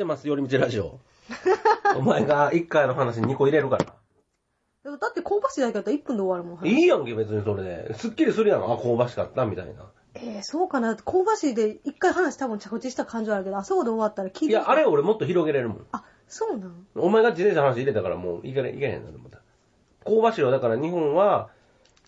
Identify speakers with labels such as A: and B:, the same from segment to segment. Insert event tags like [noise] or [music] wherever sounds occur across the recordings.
A: 怒ってます、寄り道ラジオ。[laughs] お前が1回の話に2個入れるから。
B: でもだって香ばしいだけだったら1分で終わるもん。
A: いいやんけ、別にそれで。すっきりするやん。あ、香ばしかった、みたいな。
B: えー、そうかな。香ばしいで一回話多分着地した感じはあるけど、あそこで終わったら聞いて
A: いや、あれ俺もっと広げれるもん。
B: あ、そうなん？
A: お前が自転車の話入れたからもういけない、いけへんなと思った。香ばしいは、だから日本は、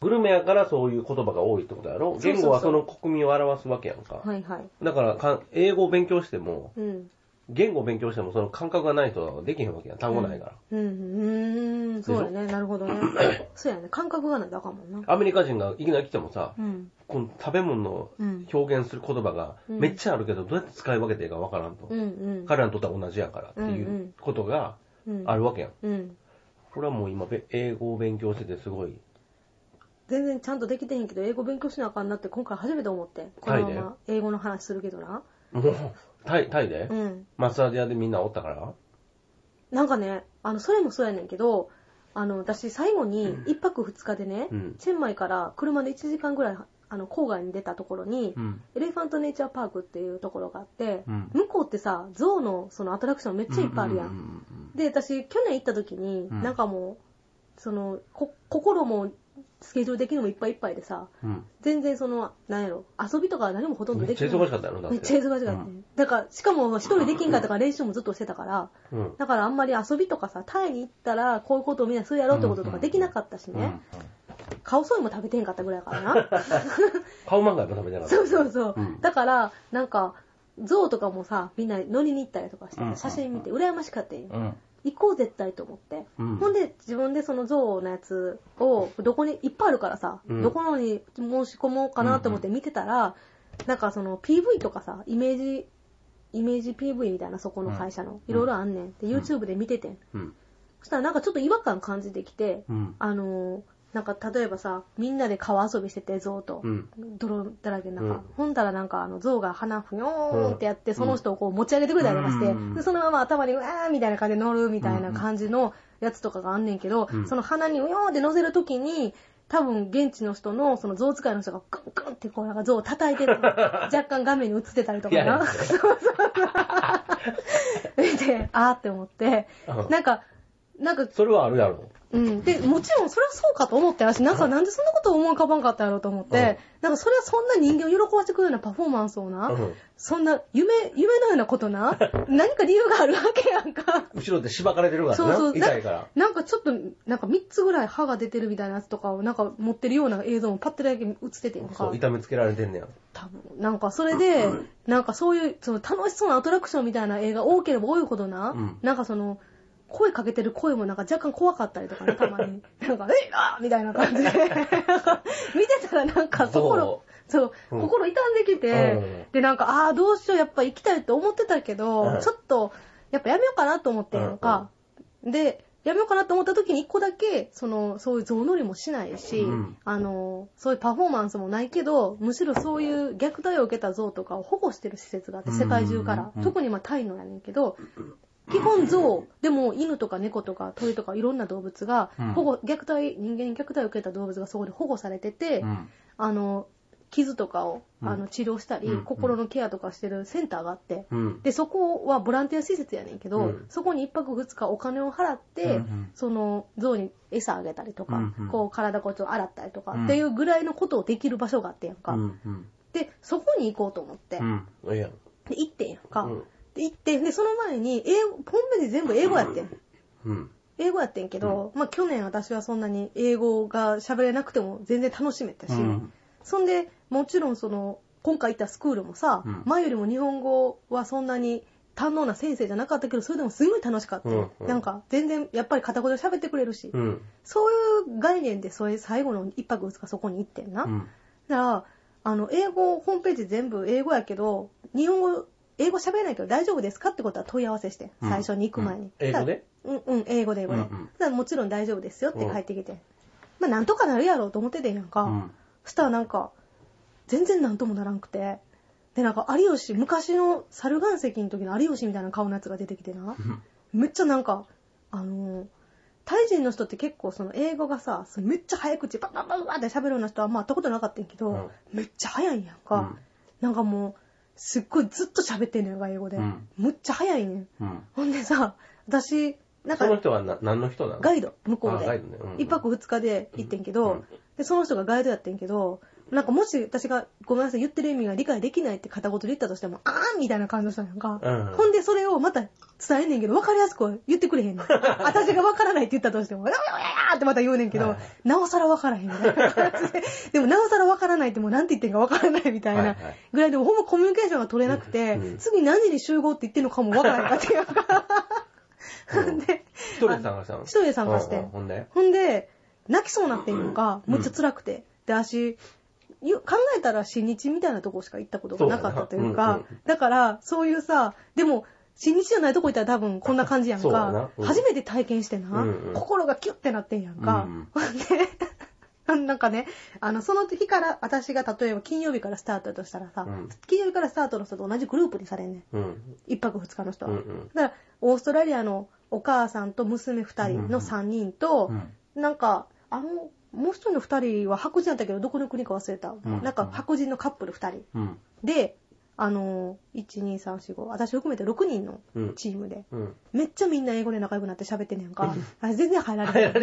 A: グルメやからそういう言葉が多いってことやろ？
B: そうそうそう
A: 言語はその国民を表すわけやんか。
B: はいはい。
A: だからか、英語を勉強しても、
B: うん。
A: 言語を勉強してもその感覚がない人はできへんわけやん。単語ないから。
B: うん、うーん、そうやね。なるほどね。[clears throat] そうやね。感覚がないとあかんもんな。
A: アメリカ人がいきなり来てもさ、
B: うん。
A: この食べ物の
B: うん。
A: 表現する言葉が
B: うん
A: めっちゃあるけど、どうやって使い分けていいかわからんと。
B: うんうん。
A: 彼らにとっては同じやからっていうことが
B: うん。
A: あるわけやん。
B: うん。
A: これはもう今、べ英語を勉強しててすごい。
B: 全然ちゃんとできてへんけど、英語勉強しなあかんなって今回初めて思って。このまま英語の話するけどな。
A: もう、タイ、タイで、
B: うん。
A: マッサージ屋でみんなおったから？
B: なんかね、あの、それもそうやねんけど、あの、私最後に一泊二日でね、
A: うん。
B: チェンマイから車で1時間ぐらい、あの、郊外に出たところに、
A: うん。
B: エレファントネイチャーパークっていうところがあって、
A: うん。
B: 向こうってさ、象のそのアトラクションめっちゃいっぱいあるやん。
A: ん。
B: で、私、去年行った時に、
A: うん
B: なんかもう、その、こ、心もスケジュールできるのもいっぱいいっぱいでさ、
A: うん。
B: 全然その、なんやろ、遊びとか何もほとんど
A: めっちゃ
B: できない。
A: 忙しかったやろだって。
B: めっちゃ忙しかった、ねだから、しかも一人できんかったから練習もずっとしてたから、
A: うん。
B: だからあんまり遊びとかさ、タイに行ったらこういうことをみんなするやろうってこととかできなかったしね、カオソイも食べてへんかったぐらいやからな。
A: 顔漫画やっぱ食べてなかった。
B: そうそうそう。
A: うん
B: だから、なんか、象とかもさ、みんな乗りに行ったりとかして
C: うん
B: 写真見て羨ましかったんよ。
C: うん。
B: 行こう絶対と思って。
A: うん
B: ほんで、自分でその象のやつを、どこに、いっぱいあるからさ、
A: うん
B: どこのに申し込もうかなと思って見てたら、なんかその PV とかさ、イメージ、イメージ PV みたいなそこの会社の、いろいろあんねん。で、YouTube で見ててん。
A: うん。
B: そしたらなんかちょっと違和感感じてきて、
A: うん。
B: あのーなんか例えばさ、みんなで川遊びしてて、象と。
A: うん。
B: 泥だらけの中、
A: うん。
B: ほんだらなんかあの象が鼻ふにょーんってやって、
A: うん。
B: その人をこう持ち上げてくれたりとかして、
C: うん。
B: でそのまま頭にうわーみたいな感じで乗るみたいな感じのやつとかがあんねんけど、
A: うん。
B: その鼻にうよーって乗せるときに、多分現地の人のその象使いの人がグングンってこうなんか象を叩いてる。[laughs] 若干画面に映ってたりとか
A: いやいや。
B: な。そうそう見て、あーって思って、
A: うん。
B: なんか、なんか
A: それはあるやろ。
B: うん。で、もちろんそれはそうかと思って、私なんかなんでそんなこと思い浮かばんかったんやろうと思って、なんかそれはそんな人間を喜ばせてくれるようなパフォーマンスをな、
A: うん
B: そんな夢、夢のようなことな、[laughs] 何か理由があるわけやんか。
A: 後ろでしばかれてるからな。
B: そうそう
A: 痛いから。
B: なんかちょっと、なんか3つぐらい歯が出てるみたいなやつとかをなんか持ってるような映像もパッてだけ映っててんか
A: そう、。痛めつけられてんねや。
B: 多分。なんかそれで、[laughs] なんかそういう、その楽しそうなアトラクションみたいな映画多ければ多いほどな、
A: うん
B: なんかその、声かけてる声もなんか若干怖かったりとかね、[laughs] たまに。なんか、えいあーみたいな感じで。[laughs] 見てたらなんか心、そう、
A: うん。
B: 心痛んできて、
A: うん。
B: で、なんか、ああ、どうしよう、やっぱ行きたいと思ってたけど、
A: うん。
B: ちょっと、やっぱやめようかなと思ってんのか、で、やめようかなと思った時に一個だけ、その、そういう象乗りもしないし、
A: うん。
B: あの、そういうパフォーマンスもないけど、むしろそういう虐待を受けた象とかを保護してる施設があって、世界中から。
C: うん。
B: 特にまあタイのやねんけど、基本象、でも犬とか猫とか鳥とかいろんな動物が
C: うん
B: 保護、虐待、人間に虐待を受けた動物がそこで保護されてて、
C: うん。
B: あの、傷とかを
A: うん
B: あの治療したり、
C: うん
B: 心のケアとかしてるセンターがあって、
A: うん。
B: で、そこはボランティア施設やねんけど、
A: うん
B: そこに一泊二日お金を払って、
C: うんうん
B: その象に餌あげたりとか、
C: うんうん
B: こう体こうちょっと洗ったりとか、
C: うん
B: っていうぐらいのことをできる場所があってんやんか。
A: うん。うん。
B: で、そこに行こうと思って、
C: うん。
A: ええやん。
B: で行ってんやんか。
A: うん
B: で、行って、で、その前に、英語、ホームページ全部英語やってん。
A: うん。
B: 英語やってんけど、まあ去年私はそんなに英語が喋れなくても全然楽しめたし、
C: うん
B: そんで、もちろんその、今回行ったスクールもさ、
C: うん
B: 前よりも日本語はそんなに堪能な先生じゃなかったけど、それでもすごい楽しかった。
A: うんうん
B: なんか、全然、やっぱり片言で喋ってくれるし、
A: うん。
B: そういう概念で、それ最後の一泊二日そこに行ってんな。
C: うん。
B: だから、あの、英語、ホームページ全部英語やけど、日本語、英語喋れないけど大丈夫ですかってことは問い合わせしてん、
C: うん
B: 最初に行く前に。
A: 英語で？
B: うん、うん、英語で英語で。
C: うんうん
B: もちろん大丈夫ですよって帰ってきて。まあ、なんとかなるやろうと思っててんやんか。
C: うん。
B: そしたらなんか、全然なんともならんくて。で、なんか、有吉、昔の猿岩石の時の有吉みたいな顔のやつが出てきてな。めっちゃなんか、あのータイ人の人って結構その英語がさ、そのめっちゃ早口、バンバンバンバンって喋るような人はまあ会ったことなかったんやけど、
A: うん
B: めっちゃ早いんやんか。
A: うん
B: なんかもう、すっごいずっと喋ってんのよ、英語で。
A: うん
B: むっちゃ早いねん。
A: うん。
B: ほんでさ、私、なんか、
A: その人はな何の人なの？
B: ガイド、向こうで。
A: あガイドね。うん
B: 一泊二日で行ってんけど、
A: うん
B: で、その人がガイドやってんけど、なんかもし私がごめんなさい言ってる意味が理解できないって片言で言ったとしても、あーみたいな感じの人なんか、
A: うん。
B: ほんでそれをまた伝えんねんけど、分かりやすく言ってくれへんねん。私が分からないって言ったとしても、[laughs] ややややってまた言うねんけど、
A: はいはい。
B: なおさら分からへんみたいな感じで、[laughs] でもなおさら分からないってもうなんて言ってんか分からないみたいな
A: はいはい。
B: ぐらいでもほんまコミュニケーションが取れなくて、
A: うん
B: 次何時に集合って言ってんのかも分からへんかっていうか、ほん。[laughs] で、
A: 一人で参加したの？
B: 一人で参加して。
A: うんうん。ほんで？
B: ほんで、泣きそうなってんのが、むっちゃ辛くて。で、私、よ考えたら新日みたいなとこしか行ったことがなかったというか、
A: そうやなうんうん
B: だから、そういうさ、でも、新日じゃないとこ行ったら多分こんな感じやんか。
A: うん
B: 初めて体験してな、
A: うんうん
B: 心がキュッてなってんやんか。
A: うん [laughs]
B: なんかね、あの、その日から、私が例えば金曜日からスタートだとしたらさ、
A: うん
B: 金曜日からスタートの人と同じグループにされんねん。
A: うん。
B: 一泊二日の人は。
A: うんうん
B: だから、オーストラリアのお母さんと娘二人の三人と、
A: うん
B: なんか、あの、もう一人の二人は白人だったけど、どこの国か忘れた。
A: うん
B: なんか白人のカップル二人。
A: うん。
B: で、あの、1、2、3、4、5、私含めて6人の
A: うん。
B: チームで、
A: うん。
B: めっちゃみんな英語で仲良くなって喋ってんねやんか。あれ全然入られない。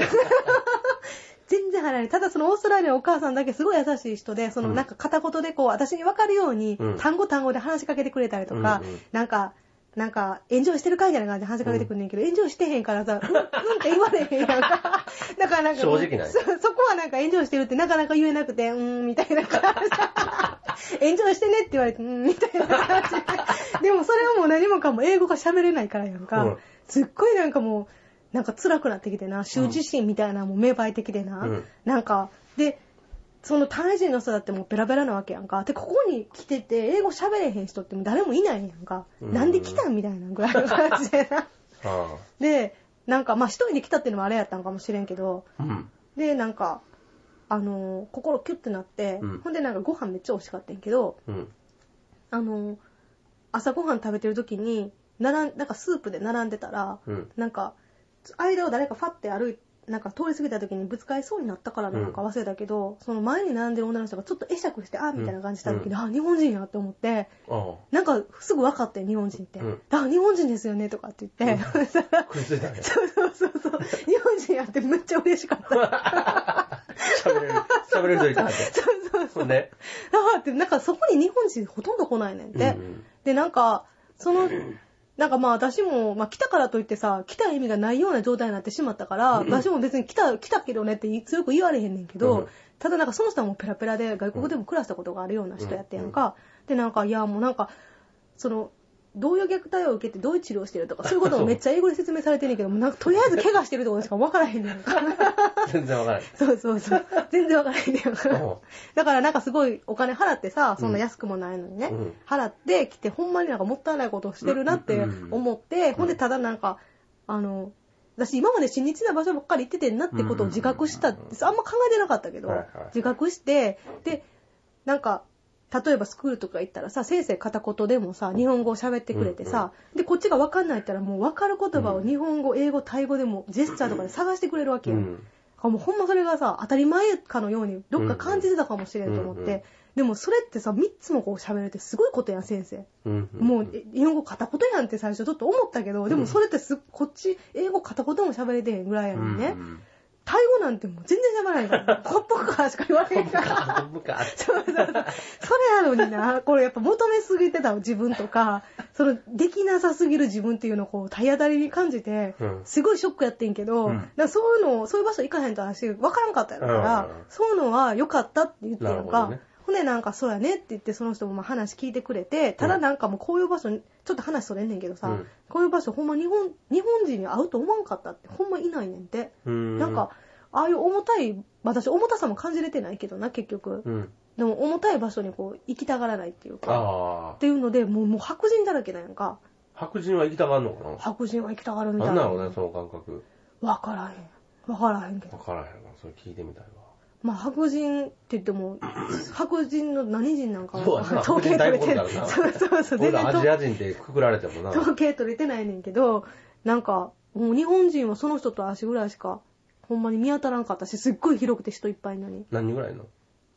B: 全然入られない。[laughs] ただそのオーストラリアのお母さんだけすごい優しい人で、その
A: うん
B: なんか片言でこう、私に分かるように
A: うん、
B: 単語単語で話しかけてくれたりとか
A: うんうん、
B: なんか、なんか、エンジョイしてるかみたいな感じで話しかけてくんねんけど、エンジョイしてへんからさ、うん、うんって言われへんやんか。[laughs] だからなんか、
A: 正直なんや
B: そ、そこはなんかエンジョイしてるってなかなか言えなくて、うーん、みたいな感じ。エンジョイしてねって言われて、うん、みたいな感じ。でもそれはもう何もかも英語が喋れないからやんか。
A: うん
B: すっごいなんかもう、なんか辛くなってきてな、羞恥心みたいなもう芽生えてきてな。
A: うん
B: なんか、で、そのタイ人の人だってもうベラベラなわけやんか。で、ここに来てて、英語喋れへん人って誰もいないやんか。
A: うん
B: なんで来たんみたいなぐらいの感じでな。
A: あ
B: で、なんかまあ一人で来たっていうのもあれやったんかもしれんけど、
A: あ。うん。
B: で、なんか、あのー心キュッてなって、
A: うん
B: ほんでなんかご飯めっちゃ美味しかったんやけど、
A: うん。
B: あのー朝ご飯食べてる時に、並ん、なんかスープで並んでたら、
A: うん。
B: なんか、間を誰かファって歩いなんか通り過ぎた時にぶつかりそうになったからなのか忘れたけど、その前に並んでる女の人がちょっと会釈して、あみたいな感じした時に、
A: うん
B: あ、日本人やって思って、
A: あ
B: なんかすぐ分かって、日本人って。
A: うん
B: あ、日本人ですよね、とかって言って。
A: あ。食いついたね。
B: そうそうそうそう。日本人やってめっちゃ嬉しかった。
A: 喋れる、喋れる人いたって。
B: そうそうそう。
A: ほんで。
B: あーって、なんかそこに日本人ほとんど来ないねんて。
A: うん
B: で、なんか、その、なんかまあ私も、まあ来たからといってさ、来た意味がないような状態になってしまったから、
A: うん。
B: 私も別に来た、来たけどねって強く言われへんねんけど、
A: うん。
B: ただなんかその人はもうペラペラで外国でも暮らしたことがあるような人やってんやん。か。で、なんか、いやもうなんか、その、どういう虐待を受けてどういう治療してるとか、[laughs] そういうことをめっちゃ英語で説明されてんねんけど、なんかとりあえず怪我してるとしか分からへんねんか。[laughs]
A: 全然わからない。
B: そうそうそう。全然分からへんねん。だからなんかすごいお金払ってさ、そんな安くもないのにね、
A: うん
B: 払ってきてほんまになんかもったいないことをしてるなって思って、ほんでただなんか、あの、私今まで親日な場所ばっかり行っててんなってことを自覚したって、あんま考えてなかったけど、自覚して、で、なんか、例えばスクールとか行ったらさ、先生片言でもさ、日本語を喋ってくれてさ、で、こっちが分かんないったらもう分かる言葉を日本語、英語、タイ語でもジェスチャーとかで探してくれるわけよ。
A: うん。
B: もうほんまそれがさ、当たり前かのようにどっか感じてたかもしれんと思って。でもそれってさ、3つもこう喋れるってすごいことやん、先生。
A: うん。
B: もう、え日本語片言やんって最初ちょっと思ったけど、でもそれってすこっち、英語片言も喋れてへんぐらいや
A: うんん
B: ね。タイ語なんてもう全然喋らないから。コップかしか言われへんから。
A: ぶか。
B: そうそうそう。それやのにな、これやっぱ求めすぎてた自分とか、その、できなさすぎる自分っていうのをこう、体当たりに感じて、
A: うん
B: すごいショックやってんけど、
A: うん
B: そういうのを、そういう場所行かへんと私、わからんかったやろから、
A: うん
B: そういうのは良かったって言ってんのか、
A: ね
B: ほんでなんかそうやねって言ってその人もまあ話聞いてくれて、ただなんかもうこういう場所に、ちょっと話それんねんけどさ、
A: うん
B: こういう場所ほんま日本、日本人に会うと思わんかったってほんまいないねんて。
A: うん。
B: なんか、、ああいう重たい、私重たさも感じれてないけどな、結局。
A: うん。
B: でも重たい場所にこう行きたがらないっていうか、
A: ああ
B: っ。ていうので、もうもう白人だらけなんやんか。
A: 白人は行きたがんのかな？
B: 白人は行きたがるみたな。
A: ないんだろうね、その感覚。
B: わからへん。わからへんけど
A: わ。からへんな。それ聞いてみたいわ。
B: まあ白人って言っても、[laughs] 白人の何人なんかは統計取れてそうそうそう、
A: 俺
B: 全然
A: らアジア人ってくくられてもな。
B: 統計取れてないねんけど、なんか、もう日本人はその人と足ぐらいしか、ほんまに見当たらんかったし、すっごい広くて人いっぱいなのに。
A: 何人ぐらいの？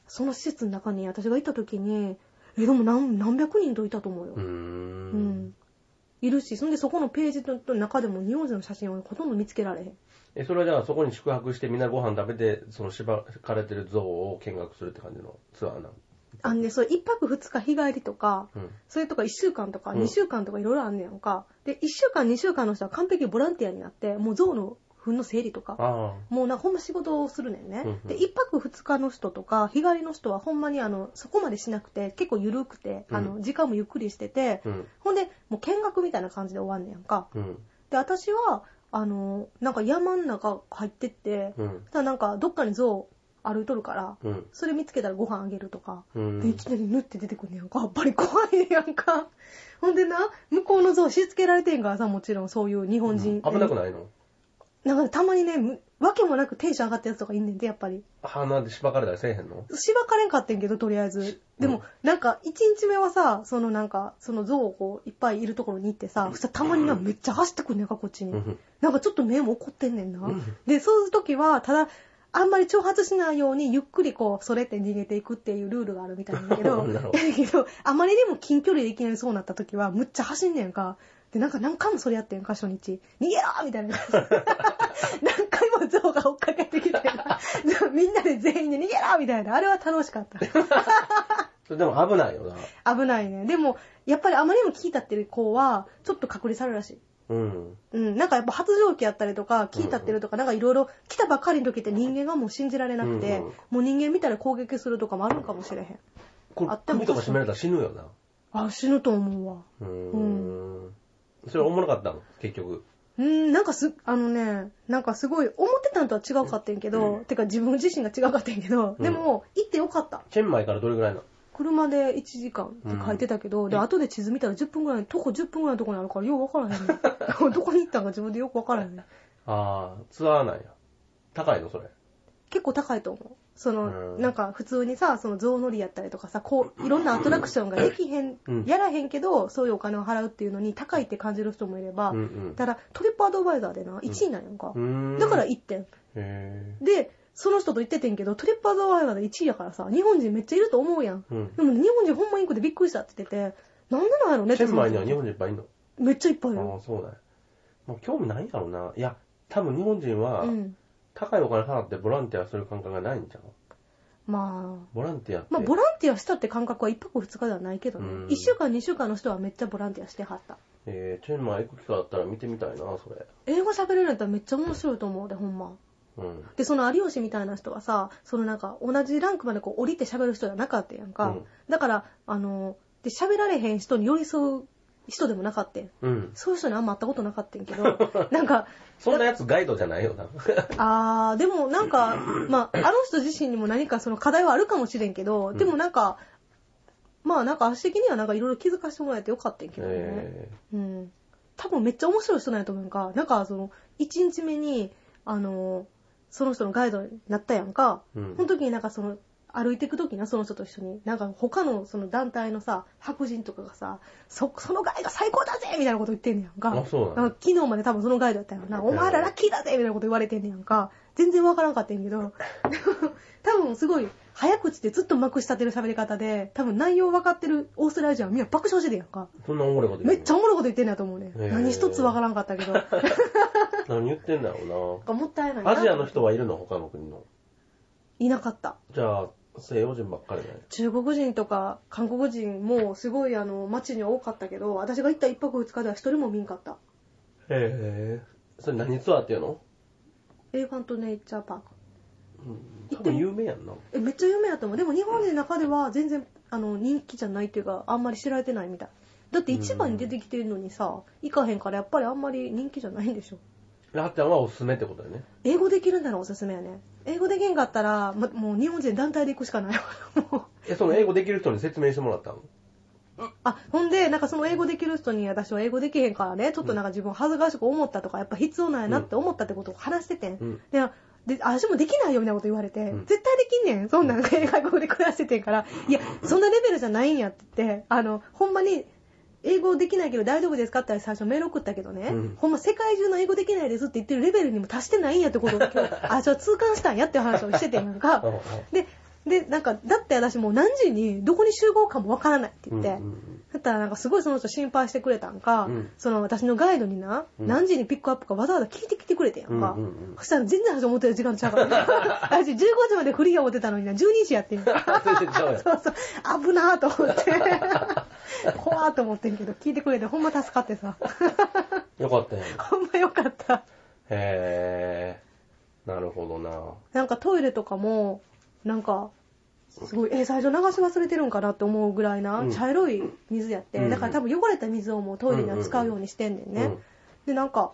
B: その施設の中に私が行った時に、え、でも何何百人といたと思うよ。
A: うー。
B: うんん。いるし、そんでそこのページの中でも日本人の写真をほとんど見つけられへん。
A: え、それはじゃあそこに宿泊してみんなご飯食べて、その縛かれてる像を見学するって感じのツアーなの
B: あんね、それ一泊二日日帰りとか、
A: うん。
B: それとか一週間とか
A: うん
B: 二週間とかいろいろあんねやんか。で、一週間二週間の人は完璧ボランティアになって、もう象の糞の整理とか、
A: あ
B: もうな、ほんま仕事をするねんね。
A: うんうん
B: で、一泊二日の人とか、日帰りの人はほんまにあの、そこまでしなくて、結構緩くて、あ
A: う
B: の、時間もゆっくりしてて、
A: あ。うん。
B: ほんで、もう見学みたいな感じで終わんねやんか。
A: うん。
B: で、私は、あの、なんか山ん中入ってって、
A: うん。
B: ただなんかどっかに象歩いとるから、
A: うん。
B: それ見つけたらご飯あげるとか、
A: うん。
B: で、いきなり縫って出てくんねやんか。やっぱり怖いねやんか。[laughs] ほんでな、向こうの像しつけられてんからさ、もちろんそういう日本人。
A: 危なくないの？
B: なんかねたまにね、むわけもなくテンション上がったやつとかいんねんて、やっぱり。
A: 鼻でしばかれたりせえへんの？
B: しばかれんかってんけど、とりあえず。でも、なんか、一日目はさ、そのなんか、その像をこう、いっぱいいるところに行ってさ、そしたらたまにな、めっちゃ走ってくんねんか、こっちに。
A: うん。
B: なんかちょっと目も怒ってんねんな
A: うん。
B: で、そういう時は、ただ、あんまり挑発しないように、ゆっくりこう、それって逃げていくっていうルールがあるみたいなんだけど、[laughs]
A: なるほど
B: やけど、あまりにも近距離でいきなりそうなった時は、むっちゃ走んねんか。で、なんか何回もそれやってんか、初日。逃げろみたいな。[laughs] 何回も象が追っかけてきてな、[laughs] みんなで全員で逃げろみたいな。あれは楽しかった。[laughs]
A: それでも危ないよな。
B: 危ないね。でも、やっぱりあまりにも聞いたってる子は、ちょっと隔離されるらしい。
A: うん。
B: うん、なんかやっぱ発情期やったりとか、聞いたってるとか、なんかいろいろ来たばっかりの時って人間がもう信じられなくて、
A: うんうん
B: もう人間見たら攻撃するとかもあるのかもしれへん。
A: こ
B: あっても
A: 首とか締められたら死ぬよな。
B: あ、死ぬと思うわ。
A: うーん。それおもろかったの？結局。
B: うん、なんかす、あのね、なんかすごい、思ってたんとは違うかってんけど、てか自分自身が違うかってんけど、
A: うん
B: でも、行ってよかった。
A: チェンマイからどれぐらいなの？
B: 車で1時間って書いてたけど、で、後で地図見たら10分ぐらい、徒歩10分ぐらいのところにあるから、ようわからへんねん。[laughs] どこに行ったんか自分でよくわからへんねん。
A: ああ、ツアーなんや。高いのそれ？
B: 結構高いと思う。その、
A: うん
B: なんか普通にさ、その象乗りやったりとかさ、こう、いろんなアトラクションができへん、
A: うん
B: やらへんけど、そういうお金を払うっていうのに高いって感じる人もいれば、
A: うんうん。
B: ただトリップアドバイザーでな、1位なんやんか。
A: うーん
B: だから1点。
A: へ
B: で、その人と言っててんけど、トリップアドバイザーで1位やからさ、日本人めっちゃいると思うやん。
A: え。うん。
B: でもね、日本人ほんまインクでびっくりしたって言ってて、なんでなんやろねって
A: チェンマイには日本人いっぱいいんの？
B: めっちゃいっぱいいる。
A: ああ、そうなんや。もう興味ないんやろな。いや、多分日本人は
B: う、ん。
A: 高いお金払ってボランティアする感覚がないんじゃん。
B: まあ、
A: ボランティアって。
B: まあ、ボランティアしたって感覚は1泊2日ではないけどね。
A: うん
B: 1週間2週間の人はめっちゃボランティアしてはった。
A: えー、チェンマイ行く機会あったら見てみたいな、それ。
B: 英語喋れるんやったらめっちゃ面白いと思うで、ほんま。
A: うん。
B: で、その有吉みたいな人はさ、そのなんか同じランクまでこう降りて喋る人じゃなかったやんか。
A: うん
B: だから、あの、で、喋られへん人に寄り添う人でもなかったん。
A: うん。
B: そういう人にあんま会ったことなかったんけど、[laughs] なんか、
A: そんなやつガイドじゃないよな。[laughs]
B: あー、でもなんか、まあ、あの人自身にも何かその課題はあるかもしれんけど、でもなんか、まあなんか足的にはなんかいろいろ気づかせてもらえてよかったんけどね。
A: え
B: うん。多分めっちゃ面白い人なんやと思うんか。なんかその、1日目に、あの、その人のガイドになったやんか。
A: ーうん
B: その時になんかその、歩いていく時な、その人と一緒に。なんか他のその団体のさ、白人とかがさ、そ、そのガイド最高だぜみたいなこと言ってんねやんか。
A: あそうな
B: んか昨日まで多分そのガイドやったよな。お前らラッキーだぜみたいなこと言われてんねやんか。全然わからんかったんやけど、[laughs] 多分すごい早口でずっとまくし立てる喋り方で、多分内容分かってるオーストラリア人はみんな爆笑してるやんか。
A: そんなおもろいこと言
B: めっちゃおもろいこと言ってんねやと思うね。何一つわからんかったけど。[laughs]
A: 何言ってんだろ
B: かもったいな
A: な。
B: いな。
A: アジアの人はいるの？他の国の。
B: いなかった。
A: じゃあ、西洋人ばっかりだよ。
B: 中国人とか韓国人もすごいあの街には多かったけど、私が行った一泊二日では一人も見んかった。
A: へえ。それ何ツアーっていうの？
B: エレファントネイチャーパーク。
A: うん。多分有名やんな。
B: え、めっちゃ有名やと思う。でも日本人の中では全然あの人気じゃないっていうか、あんまり知られてないみたい。だって一番に出てきてるのにさ、行かへんからやっぱりあんまり人気じゃないんでしょ。
A: ラッちゃんはおすすめってことだよね。
B: 英語できるんならおすすめやね。英語できんかったら、ま、もう日本人団体で行くしかないわ。[laughs] もう
A: え、その英語できる人に説明してもらったの？
B: あ、ほんで、なんかその英語できる人に私は英語できへんからね、ちょっとなんか自分恥ずかしく思ったとか、やっぱ必要なんやなって思ったってことを話しててん。
A: うん。
B: で、で、私もできないよみたいなこと言われて、
A: うん
B: 絶対できんねん。そんなん外国で暮らしててんから、いや、そんなレベルじゃないんやって言って、あの、ほんまに、英語できないけど大丈夫ですかって最初メール送ったけどね、
A: うん。
B: ほんま世界中の英語できないですって言ってるレベルにも達してないんやってことを今日、[laughs] あ、じゃあ痛感したんやって話をしててんやんか。
A: あ [laughs]
B: で、で、なんか、だって私もう何時に、どこに集合かもわからないって言って、
A: うんうん
B: だったらなんかすごいその人心配してくれたんか、
A: うん。
B: その私のガイドにな、
A: うん。
B: 何時にピックアップかわざわざ聞いてきてくれてんやんか。
A: うんうんうん。
B: そしたら全然私思ってる時間ちゃうから、ね、[laughs] 私15時までフリーや思ってたのにな、12時やってん。そうそう、危なーと思って。[laughs] 怖ーと思ってんけど、聞いてくれてほんま助かってさ。[laughs]
A: よかったやん。
B: ほんまよかった。
A: へー。なるほどな。
B: なんかトイレとかも、なんか、すごい、え、最初流し忘れてるんかなって思うぐらいな、
A: うん
B: 茶色い水やって、
A: うん
B: だから多分汚れた水をもうトイレには使うようにしてんねんね。
A: うん
B: で、なんか、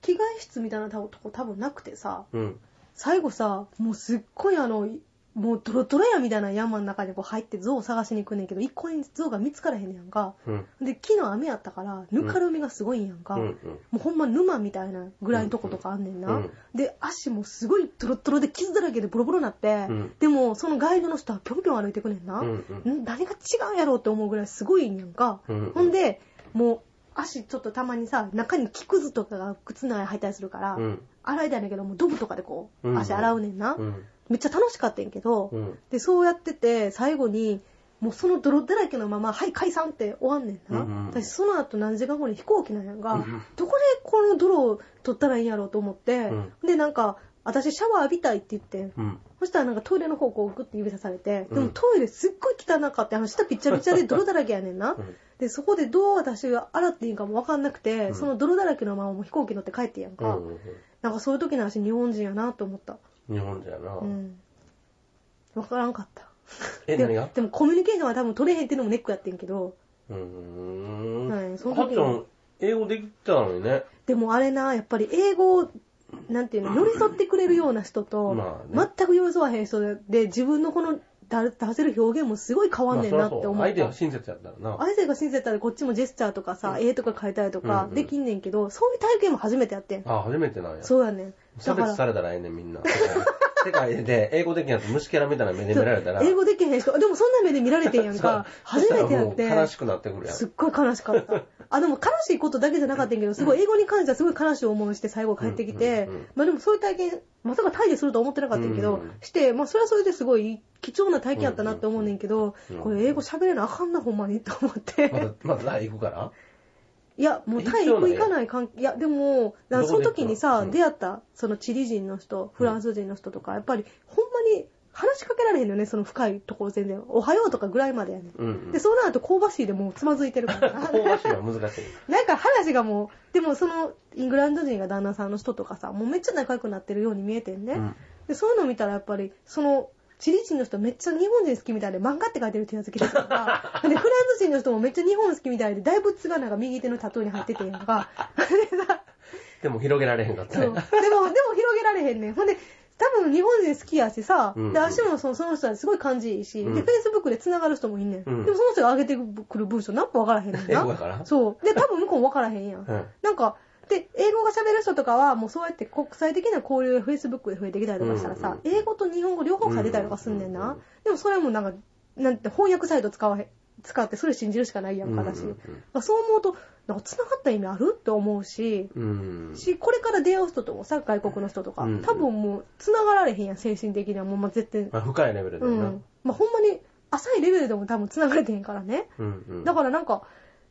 B: 着替え室みたいなとこ多分なくてさ、
A: うん。
B: 最後さ、もうすっごいあの、もうドロドロやみたいな山の中にこう入って象を探しに行くねんけど、一個に象が見つからへんねやんか。
A: うん。
B: で、昨日雨やったから、ぬかるみがすごいんやんか。
A: うんうん
B: もうほんま沼みたいなぐらいのとことかあんねんな。
A: うん
B: で、足もすごいトロットロで傷だらけでボロボロなって、
A: うん
B: でもそのガイドの人はぴょんぴょん歩いてくねんな。
A: うんうん
B: ん？何が違うんやろうって思うぐらいすごいんやんか。
A: うんうん
B: ほんで、もう足ちょっとたまにさ、中に木くずとかが靴の中に入ったりするから、
A: うん。
B: 洗いたいんだけど、もうドブとかでこう、
A: うん
B: 足洗うねんな。
A: うん。
B: めっちゃ楽しかったんやけど、
A: うん。
B: で、そうやってて、最後に、もうその泥だらけのまま、はい、解散って終わんねんな。
A: うんうん
B: 私、その後何時間後に飛行機なんやんが、
A: うん
B: どこでこの泥を取ったらいいんやろうと思って、で、なんか、私シャワー浴びたいって言って、
A: うん。
B: そしたらなんかトイレの方向をグッて指さされて、で
A: うん
B: もトイレすっごい汚かって、あの下ピッチャピチャで泥だらけやねんな。[laughs]
A: うん
B: で、そこでどう私が洗っていいんかもわかんなくて、
A: うん
B: その泥だらけのままもう飛行機乗って帰ってんやん
A: う
B: か。
A: んうん
B: なんかそういう時の私日本人やなと思った。
A: 日本じゃな。
B: うん。わからんかった。
A: え、
B: で
A: 何が？
B: でもコミュニケーションは多分取れへんっていうのもネックやってんけど、
A: うーん。
B: はいその時
A: はっちゃん、英語できたのにね。
B: でもあれな、やっぱり英語、なんていうの、寄り添ってくれるような人と、
A: まあね
B: 全く寄り添わへん人で、で自分のこのだ出せる表現もすごい変わんねんなって思った
A: まあそそう相手が。親切やったらな。
B: 相手が親切だったらこっちもジェスチャーとかさ、
A: うん
B: 絵とか変えたりとか
A: うんうん
B: できんねんけど、そういう体験も初めてやってん。
A: あ、初めてなんや。
B: そうやねん。
A: 差別されたらええねん、みんな。世界で英語できんやつ虫キャラみたいな目で見られたら。
B: 英語できへん人、でもそんな目で見られてんやんか。初めてやっ
A: そしたらもう悲
B: て。
A: しくなってくるやん。
B: すっごい悲しかった。あ、でも悲しいことだけじゃなかったんやけど、すごい英語に関してはすごい悲しい思いして最後帰ってきてまあでもそういう体験、まさかタイでするとは思ってなかったんやけどして、まあそれはそれですごい貴重な体験やったなって思うねんけどこれ英語喋れなあかんなほんまにと思っ
A: ま
B: て。
A: だ、まだ来行くから？
B: いや、もうタイ行く行かない関係、いや、でも、だからその時にさ、出会った、そのチリ人の人、フランス人の人とか、やっぱり、ほんまに話しかけられへんのよね、その深いところ全然。おはようとかぐらいまでやねん。
A: うんうん。
B: で、そうなると香ばしいでもうつまずいてるからな。[laughs]
A: 香ばしいは難しい。
B: なんか話がもう、でもそのイングランド人が旦那さんの人とかさ、もうめっちゃ仲良くなってるように見えてんね。
A: うん
B: で、そういうの見たらやっぱり、その、チリ人の人めっちゃ日本人好きみたいで漫画って書いてる手つきですとか、[laughs] で、フランス人の人もめっちゃ日本好きみたいで大仏がなんか右手のタトゥーに入っててんやんか。[laughs] で
A: も広げられへんかった
B: そう。でも、
A: ね
B: で。も広げられへんねん。ほんで、多分日本人好きやしさ、
A: うん
B: で、足もそのその人はすごい感じいいし、
A: うん
B: で、Facebook で繋がる人もいんねん。
A: うん
B: でもその人が上げてくる文章なんかわからへんねんな。そう。で、多分向こうもわからへんやん。
A: うん
B: なんか、で、英語が喋る人とかは、もうそうやって国際的な交流が Facebook で増えてきたりとかしたらさ、
A: うん
B: 英語と日本語両方書いてたりとかすんねんな。
A: うんうん
B: でもそれはもうなんか、なんて翻訳サイト使わへん、使ってそれ信じるしかないやんかだし。
A: うんうんうん
B: まあそう思うと、なんか繋がった意味あるって思うし、
A: うん。
B: し、これから出会う人ともさ、外国の人とか、
A: うん
B: 多分もう繋がられへんやん、精神的には。もうまあ絶対。
A: まあ、深いレベルでな。
B: うん。まあほんまに浅いレベルでも多分繋がれてへんからね。
A: うんうん。
B: だからなんか、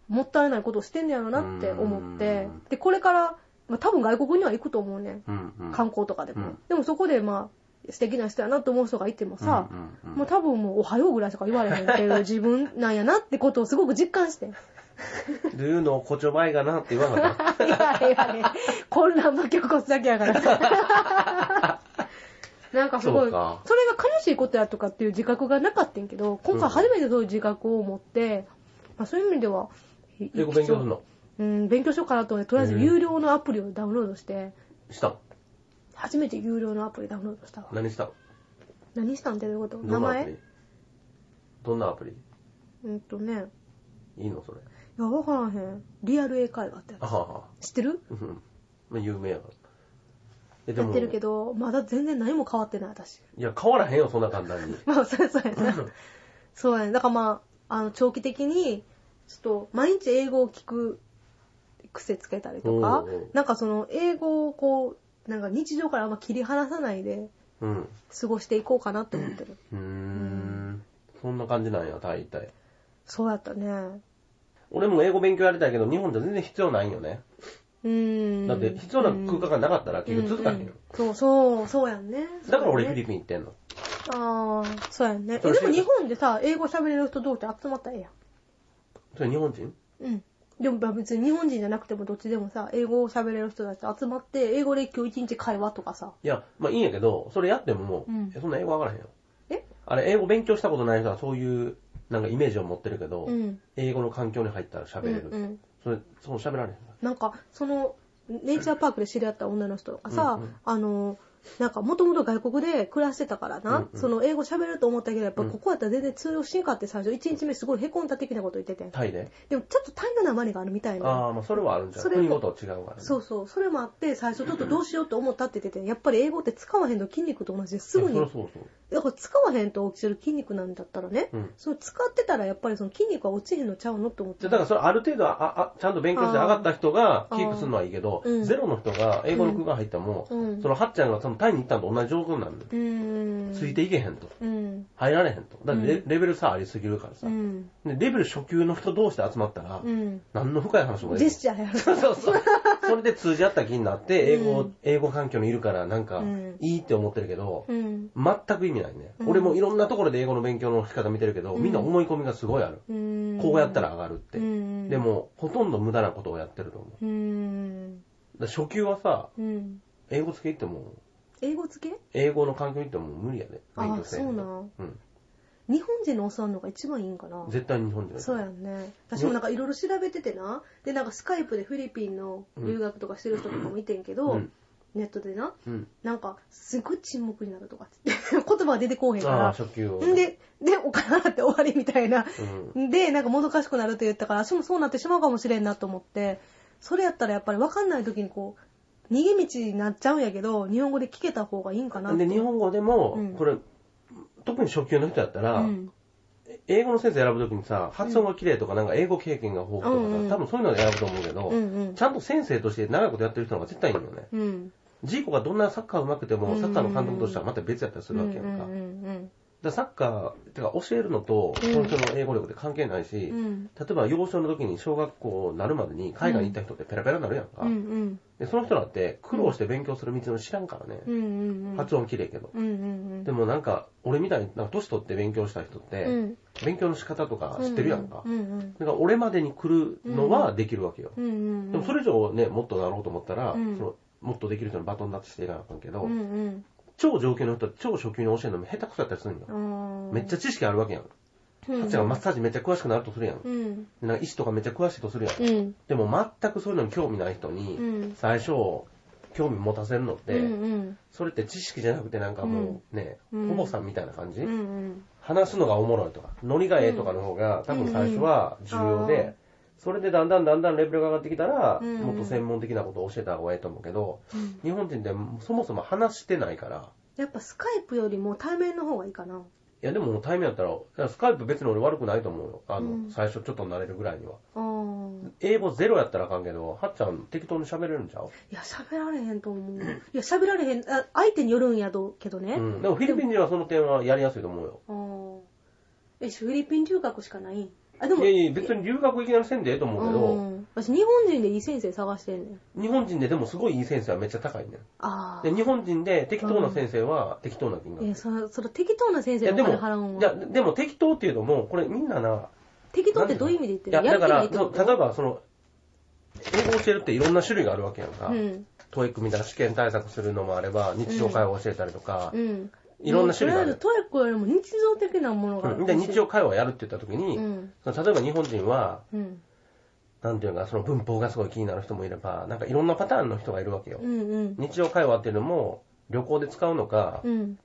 B: もったいないことをしてんねやろなって思って
A: うん、
B: で、これから、まあ、多分外国には行くと思うねん。
A: うんうん。
B: 観光とかでも。
A: うん
B: でもそこでまあ、素敵な人やなと思う人がいてもさ、
A: うんうんうん
B: もう多分もうおはようぐらいしか言われへんっていう自分なんやなってことをすごく実感して。
A: どういうのをこちょばいがなって言わなかった？[laughs]
B: いやいやいや、混乱巻き起こすだけやから。[laughs] なんかすごい、それが悲しいことやとかっていう自覚がなかったんやけど、今回初めてそういう自覚を持って、まあ、そういう意味では、い
A: 英語勉強するの？
B: うん、勉強しようかなと思って、とりあえず有料のアプリをダウンロードして、
A: したの？
B: 初めて有料のアプリダウンロードしたわ。
A: 何したの？
B: 何したんってどういうこと？名
A: どんなアプリ？
B: 前
A: どんなアプリ？
B: うんとね、
A: いいのそれ。
B: いや、わからへん。リアル英会話ってや
A: あはは。
B: つ。知ってる？
A: うん。まあ、有名やから。
B: やってるけ
A: い
B: ど、まだ全然何も変わってない、私。
A: や、変わらへんよ、そんな簡単に。[laughs]
B: まあ、そりゃそうやな。そうやね。だからまあ、あの、長期的に、ちょっと、毎日英語を聞く癖つけたりとか
A: おうおう、
B: なんかその、英語をこう、なんか日常からあんま切り離さないで、
A: うん。
B: 過ごしていこうかなって思ってる。
A: うーん。そんな感じなんや、大体。
B: そうやったね。
A: 俺も英語勉強やりたいけど、日本じゃ全然必要ないんよね。
B: うーん。
A: だって、必要な空間がなかったら結局続かへんよ。
B: そうそう、そうやんね。
A: だから俺フィ
B: ピ
A: リピン行ってんの。
B: ああ、そうやんね。え、でも日本でさ、英語喋れる人同士集まったらええやん。
A: それ日本人？
B: うん。でもまあ別に日本人じゃなくてもどっちでもさ、英語を喋れる人たち集まって、英語で今日一日会話とかさ。
A: いや、まあいいんやけど、それやってももう、
B: うん
A: えそんな英語わからへんよ。
B: え？
A: あれ、英語勉強したことない人はそういう、なんかイメージを持ってるけど、
B: うん。
A: 英語の環境に入ったら喋れる。
B: うんうん
A: それ、そう喋られへん。
B: なんか、その、ネイチャーパークで知り合った女の人がさ、
A: うんうん
B: あの、なんか、もともと外国で暮らしてたからな、
A: うんうん
B: その英語喋れると思ったけど、やっぱ
A: うん
B: ここやったら全然通用しんかって最初、1日目すごいへこんだ的なこと言ってて。
A: タイで？
B: でもちょっとタイの訛りがあるみたいな。
A: ああ、まあそれはあるんじゃん。
B: それ
A: 国ごと違うからね。
B: そうそう。それもあって、最初ちょっとどうしようと思ったって言ってて、やっぱり英語って使わへんと筋肉と同じですぐに
A: そりゃそうそう。
B: だから使わへんと落ちる筋肉なんだったらね、
A: うん
B: それ使ってたらやっぱりその筋肉は落ちへんのちゃうのって思って
A: じゃだからそれある程度ああちゃんと勉強して上がった人がキープするのはいいけど、ゼロの人が英語の空間入ったらもう、
B: うん
A: そのはっちゃんがそのタイに行ったのと同じ状況になるの、
B: うーん。
A: ついていけへんと。
B: うん。
A: 入られへんと。だってレ,、
B: うん
A: レベル差ありすぎるからさ、
B: うん。
A: で。レベル初級の人同士で集まったら、
B: うん。
A: 何の深い話もでき
B: ジェスチャーやる。[laughs]
A: そうそうそう。それで通じ合った気になって、英語、
B: うん
A: 英語環境にいるからなんか
B: うん、
A: いいって思ってるけど、
B: うん。
A: 全く意味ないね、
B: うん
A: 俺もいろんなところで英語の勉強の仕方見てるけど、みんな思い込みがすごいある。
B: うん。
A: こうやったら上がるって。
B: うん。
A: で、も、ほとんど無駄なことをやってると思う。初級はさ、
B: うん。
A: 英語付け行っても、
B: 英語付け？
A: 英語の環境行っても無理やで。勉
B: あ
A: 強せえへ
B: そうなん
A: うん。
B: 日本人の教わるのが一番いいんかな
A: 絶対に日本人
B: そうやんね。私もなんかいろいろ調べててな。で、なんかスカイプでフィリピンの留学とかしてる人とかもいてんけど、
A: うん
B: ネットでな。
A: うん。
B: なんか、すごい沈黙になるとかって言って言葉が出てこうへんか
A: ああ、
B: ら。
A: 初級を。
B: んで、で、お金払って終わりみたいな。
A: うん。
B: で、なんかもどかしくなるって言ったから、私もそうなってしまうかもしれんなと思って、それやったらやっぱり分かんない時にこう、逃げ道になっちゃうんやけど、日本語で聞けた方がいいんかなって。
A: で、日本語でも、
B: うん
A: これ、特に初級の人やったら、
B: うん。
A: 英語の先生選ぶときにさ、発音が綺麗とか、なんか英語経験が豊富とかさ、
B: うんうん
A: 多分そういうので選ぶと思うけど、
B: うんうん
A: ちゃんと先生として長いことやってる人の方が絶対いいのよね。
B: うん。
A: ジーコがどんなサッカー上手くても、
B: うん
A: サッカーの監督としてはまた別やったりす
B: うん
A: るわけやんか。
B: うんうん
A: だからサッカー、てか教えるのと、そ
B: うん
A: の人の英語力って関係ないし、
B: うん。
A: 例えば幼少の時に小学校になるまでに海外に行った人ってペラペラになるやんか。
B: うんうん。
A: で、その人だって苦労して勉強する道の知らんからね。
B: うんうんうん。
A: 発音綺麗けど。
B: うんうんうん。
A: でもなんか、俺みたいに、なんか年取って勉強した人って、
B: うん
A: 勉強の仕方とか知ってるやんか。
B: うんうん。
A: だから俺までに来るのはできるわけよ。
B: うんうん。
A: でもそれ以上ね、もっとなろうと思ったら、
B: うん
A: そのもっとできる人のバトンタッチしていかなあかんけど、
B: うんうん。
A: 超上級の人は超初級に教えるのも下手くそやったりするんよ。めっちゃ知識あるわけやん。
B: うん、
A: がマッサージめっちゃ詳しくなるとするやん。
B: うん。
A: でなんか医師とかめっちゃ詳しいとするやん。
B: うん。
A: でも全くそういうのに興味ない人に、
B: うん
A: 最初、興味持たせるのって、
B: うんうん。
A: それって知識じゃなくてなんかもうね、
B: うん
A: ほぼさんみたいな感じ、
B: うんうん。
A: 話すのがおもろいとか、ノリがええとかの方が多分最初は重要で、
B: うん
A: それでだんだんだんだんレベルが上がってきたら、
B: うん
A: もっと専門的なことを教えた方がいいと思うけど、
B: うん
A: 日本人ってそもそも話してないから、
B: やっぱスカイプよりも対面の方がいいかな。
A: いやでも対面やったら、スカイプ別に俺悪くないと思うよ。あの、
B: うん
A: 最初ちょっと慣れるぐらいには。英語ゼロやったらあかんけど、はっちゃん適当に喋れるんちゃう？
B: いや、喋られへんと思う。いや、喋られへん。あ相手によるんやどけどね。
A: うん。でもフィリピン人はその点はやりやすいと思うよ。
B: え、フィリピン留学しかないあ、でも、
A: いやいや、別に留学いきなりせんでええと思うけ
B: う
A: ど、
B: ん私、日本人でいい先生探してんねん。
A: 日本人ででもすごいいい先生はめっちゃ高いねん。
B: ああ。
A: で、日本人で適当な先生は適当な金額。
B: いや、その、その適当な先生のお
A: でも、
B: 金払うん
A: いや、
B: わ。
A: でも適当っていうのも、これみんなな、
B: 適当ってどういう意味で言って
A: いや、
B: るや
A: だから、
B: る気ないってこと
A: そう例えばその、英語を教えるっていろんな種類があるわけやんか。
B: うん。
A: TOEIC みたいな試験対策するのもあれば、日常会話を教えたりとか、
B: うん。
A: いろんな種類がある。
B: とりあえず TOEIC よりも日常的なものが。
A: うんで、日常会話をやるって言った時に、
B: うん。
A: 例えば日本人は、
B: うん。
A: なんていうか、その文法がすごい気になる人もいれば、なんかいろんなパターンの人がいるわけよ。
B: うんうん。
A: 日常会話っていうのも、旅行で使うのか、
B: うん。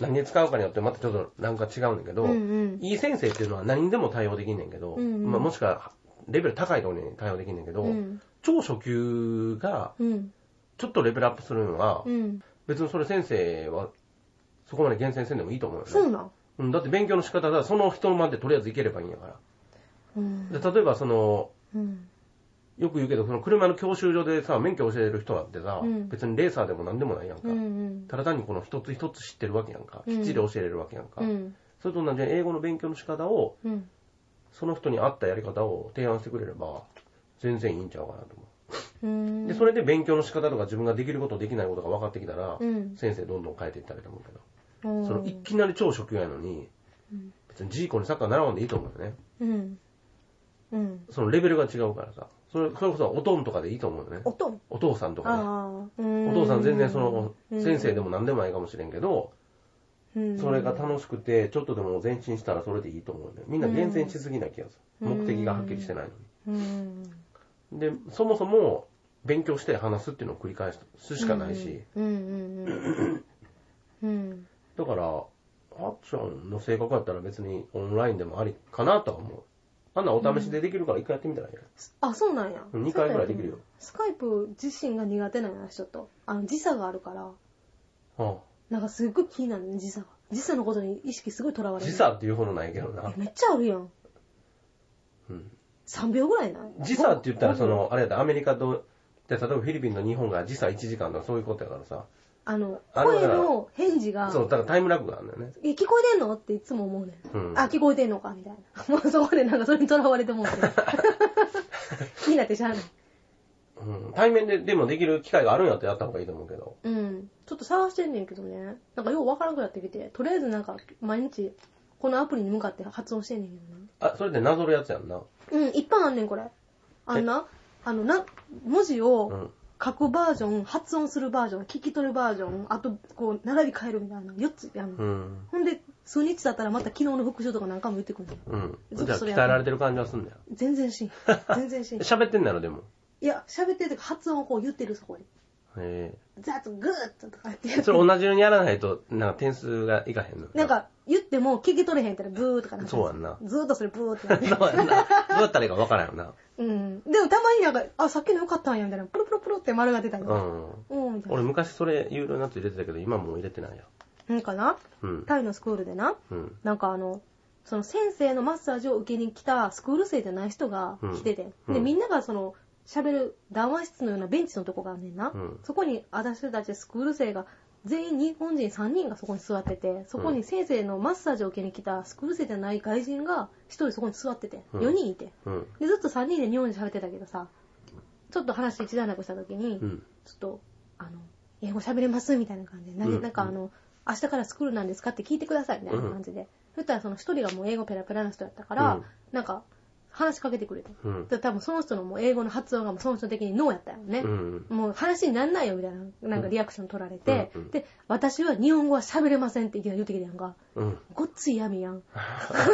A: 何で使うかによってまたちょっとなんか違うんだけど、
B: うんうん。
A: いい先生っていうのは何にでも対応できんねんけど、
B: うんうん
A: まあ、もしくはレベル高いところに対応できんねんけど、
B: うん。
A: 超初級が
B: うん。
A: ちょっとレベルアップするのは、
B: うん。
A: 別にそれ先生はそこまで厳選せんでもいいと思うよね。
B: そうなん？
A: うん、だって勉強の仕方がその人までとりあえずいければいいんやから。
B: うん。
A: で例えばその、
B: うん。
A: よく言うけど、その車の教習所でさ、免許教える人だってさ、
B: うん
A: 別にレーサーでも何でもないやんか。
B: うんうん。
A: ただ単にこの一つ一つ知ってるわけやんか。
B: うん
A: きっちり教えれるわけやんか。
B: うん。
A: それと同じように英語の勉強の仕方を、
B: うん。
A: その人に合ったやり方を提案してくれれば、全然いいんちゃうかなと思
B: うん。
A: う。で、それで勉強の仕方とか自分ができることできないことが分かってきたら、
B: うん
A: 先生どんどん変えていったらいいと思うけど。
B: うん、
A: そのいきなり超初級やのに、
B: うん
A: 別にジーコにサッカー習わんでいいと思うよね。
B: うん。うん。
A: そのレベルが違うからさ。それ、それこそおとんとかでいいと思うよね。
B: おとん？
A: お父さんとかね。
B: ああ。
A: お父さん全然その、先生でも何でもないかもしれんけど、
B: うん、
A: それが楽しくて、ちょっとでも前進したらそれでいいと思うね。みんな厳選しすぎな気がする。
B: うん
A: 目的がはっきりしてないの
B: うん。
A: に。で、そもそも勉強して話すっていうのを繰り返すしかないし、
B: うんうんうん。うん。
A: だから、あっちゃんの性格やったら別にオンラインでもありかなとは思う。あんなお試しでできるから一回やってみたらいいよ。
B: あ、そうなんや。
A: 二回ぐらいできるよ
B: スカイプ自身が苦手なんや、ちょっと。あの、時差があるから、
A: あ
B: なんかすっごい気になるね、時差が。時差のことに意識すごいとらわれる。
A: 時差っていうほどないけどな
B: え。めっちゃあるやん。
A: うん
B: 3秒ぐらいな。
A: 時差って言ったら、その、あれやったアメリカと、で例えばフィリピンと日本が時差1時間とかそういうことやからさ。
B: あの、
A: あれだから
B: 声の返事が、
A: そう、だからタイムラグがあるんだよね。
B: え、聞こえてんの？っていつも思うねん。
A: うん
B: あ、聞こえてんのか？みたいな。[laughs] もうそこでなんかそれにとらわれてもうて。[laughs] 気になってしゃあない。
A: うん。対面ででもできる機会があるんやったらやった方がいいと思うけど。
B: うん。ちょっと探してんねんけどね。なんかようわからなくなってきて、とりあえずなんか毎日、このアプリに向かって発音してんねんけどな。
A: あ、それでなぞるやつやんな。
B: うん、いっぱいあんねん、これ。あんな、あの、な、文字
A: う
B: を
A: ん。
B: 書くバージョン、発音するバージョン、聞き取るバージョン、あと、こう、並び替えるみたいな、4つやんの。
A: うん。
B: ほんで、数日経ったらまた昨日の復習とかなんかも言ってくるの。
A: うん。
B: ずっとそれや
A: じゃあ鍛えられてる感じはすんだよ。
B: 全然しん。全然しん。い
A: 喋ってんだろ、でも。
B: や、喋ってる時発音をこう言ってる、そこに。
A: へ
B: ザッとグーッととかって
A: え。それ同じようにやらないと、なんか点数がいかへんの。
B: なん、か、言っても聞き取れへんからブーとかなって
A: そうやんな
B: ずーっとそれブーってなって。[laughs]
A: そうやんな。どうやったらいいかわからんよな。
B: うん。でもたまになんか、あ、さっきのよかったんや、みたいな。プルプルプルって丸が出たりとか。
A: うん。
B: うん、みたいな。
A: 俺昔それ有料のやつ入れてたけど、今もう入れてないや。
B: なんかな？
A: うん。
B: タイのスクールでな、
A: うん。
B: なんかあの、その先生のマッサージを受けに来たスクール生じゃない人が来てて、で、
A: うんうん
B: みんながその、喋る談話室のようなベンチのとこがあんねんな。
A: うん
B: そこに私たちスクール生が、全員日本人3人がそこに座ってて、そこに先生のマッサージを受けに来たスクール生じゃない外人が1人そこに座ってて、
A: うん
B: 4人いて。
A: うん。
B: で、ずっと3人で日本語で喋ってたけどさ、ちょっと話一段落した時に、
A: うん。
B: ちょっと、あの、英語喋れますみたいな感じで、な
A: うん
B: なんかあの、明日からスクールなんですかって聞いてくださいみたいな感じで。そしたらその一人がもう英語ペラペラな人やったから、
A: うん
B: なんか、話しかけてくれて。
A: うん。
B: で多分その人のもう英語の発音がもうその人的にノーやったよね。
A: うん。
B: もう話になんないよみたいな、なんかリアクション取られて、
A: うんうん
B: で、私は日本語は喋れませんっていきなり言ってきてやんか。
A: うん。
B: ごっつい闇やん。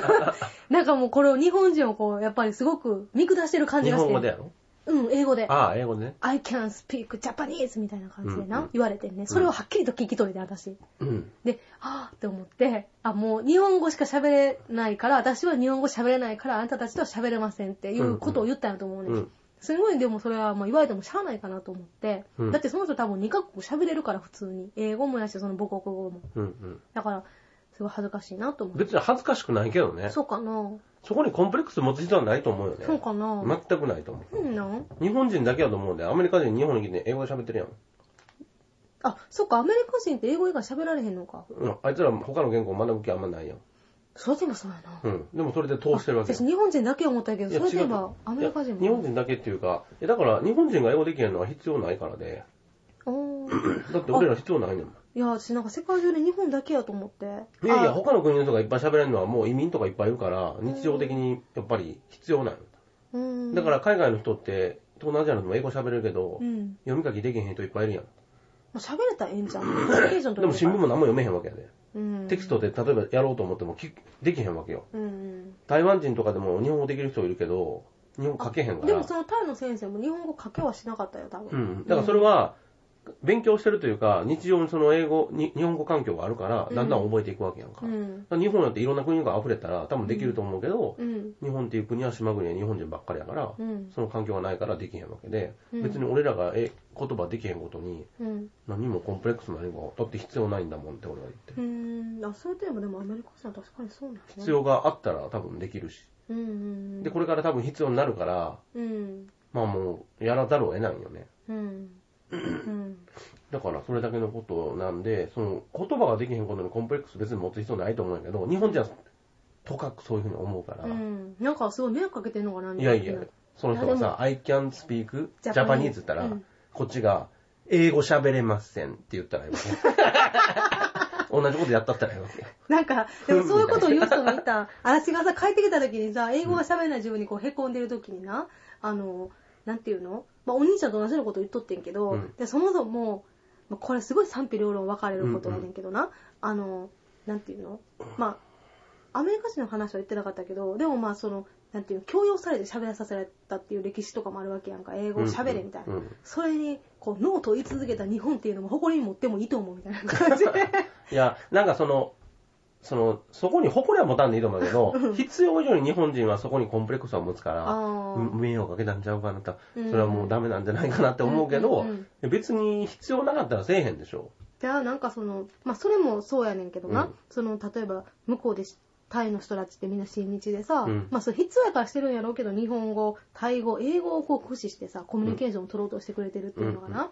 B: [laughs] なんかもうこれを日本人をこう、やっぱりすごく見下してる感じ
A: 日
B: がして。
A: 本語でやろ？
B: うん、英語で。
A: ああ、英語でね。
B: I can speak Japanese みたいな感じでな、
A: うんうん
B: 言われてね。それをはっきりと聞き取れて、私。
A: うん。
B: で、はぁって思って、あ、もう日本語しか喋れないから、私は日本語喋れないから、あなたたちとは喋れませんっていうことを言ったんやと思うね。
A: うん。
B: すごい、でもそれはまあ言われてもしゃあないかなと思って、
A: うん
B: だってその人多分2カ国喋れるから、普通に。英語もやし、その母国語も。
A: うん。うん。
B: だから、すごい恥ずかしいなと思って。
A: 別に恥ずかしくないけどね。
B: そうかな
A: そこにコンプレックス持つ必要はないと思うよね。
B: そうかな
A: 全くないと思う。
B: うんなん
A: 日本人だけやと思うんで、アメリカ人日本に来て英語で喋ってるやん。
B: あ、そっか、アメリカ人って英語以外喋られへんのか。
A: うん。あいつら他の言語学ぶ気あんまないやん。
B: そうでもそうやな。
A: うん。でもそれで通してるわけよ
B: 私日本人だけ思ったけど、
A: いや
B: それで言えばアメリカ人も。
A: いや日本人だけっていうか、いやだから日本人が英語できへんのは必要ないからで。
B: おー [clears throat]
A: だって俺ら必要ないねんもん。
B: いや、私なんか世界中で日本だけやと思って。
A: いやいや、
B: あ
A: 他の国の人がいっぱい喋れるのはもう移民とかいっぱいいるから、日常的にやっぱり必要なの。
B: う。
A: だから海外の人って、東南アジアの人も英語喋れるけど、
B: うん。
A: 読み書きできへん人いっぱいいるやん。
B: まあ喋れたらええんちゃう？コミュニケーション取れるから
A: でも新聞も何も読めへんわけやで。
B: うん。
A: テキストで例えばやろうと思ってもきできへんわけよ。
B: うんうん。
A: 台湾人とかでも日本語できる人いるけど、日本語書けへんから。
B: でもそのタイの先生も日本語書けはしなかったよ、多
A: う
B: 分。
A: ん。だからそれは、勉強してるというか、日常にその英語、に日本語環境があるから、だんだん覚えていくわけやんか。
B: うん。
A: だから日本だっていろんな国が溢れたら多分できると思うけど、
B: うん。
A: 日本っていう国は島国は日本人ばっかりやから、
B: うん。
A: その環境がないからできへんわけで、
B: うん
A: 別に俺らがえ言葉できへんことに
B: うん。
A: 何もコンプレックス何もだって必要ないんだもんって俺は言って、
B: うーん。あ、そういう点もでもアメリカ人は確かにそうなんね。
A: 必要があったら多分できるし
B: うんうんうん。
A: でこれから多分必要になるから
B: うん。
A: まあもう、やらざるを得ないよね。
B: うん。うん。
A: だからそれだけのことなんで、その言葉ができへんことにコンプレックス別に持つ必要ないと思うんやけど、日本人はとかくそういうふうに思うから、
B: うん。なんかすごい迷惑かけてんのかな、
A: いやいや、その人がさ、I can speak Japanese
B: ズ
A: って言ったら、
B: うん
A: こっちが、英語喋れませんって言ったらいいわけ。[laughs] 同じことやったったらいいわけ。
B: なんか、でもそういうことを言う人もいた。私がさ、帰ってきた時にさ、英語が喋れない自分にこう、凹んでる時にな、あの、なんていうの？まあ、お兄ちゃんと同じようなこと言っとってんけど、
A: うん。
B: で、そもそも、まあこれすごい賛否両論分かれることやねんけどな、あの、なんていうの？まあ、アメリカ人の話は言ってなかったけど、でもまあ、その、なんていうの、強要されて喋らさせられたっていう歴史とかもあるわけやんか、英語を喋れみたいな。
A: うん。うん
B: それに、こう、ノーと言い続けた日本っていうのも誇りに持ってもいいと思うみたいな感じで。[laughs]
A: いや、なんかその、その、そこに誇りは持たんでいいと思うけど、必要以上に日本人はそこにコンプレックスを持つから、迷惑かけたんちゃうかなと、
B: うん。
A: それはもうダメなんじゃないかなって思うけど、
B: うん。うん
A: 別に必要なかったらせえへんでしょ。
B: じゃあなんかその、まあそれもそうやねんけどな、
A: うん。
B: その例えば向こうでしタイの人たちってみんな親日でさ、
A: うん。
B: まあそれ必要やからしてるんやろうけど日本語、タイ語、英語をこう駆使してさ、コミュニケーションを取ろうとしてくれてるっていうのがな、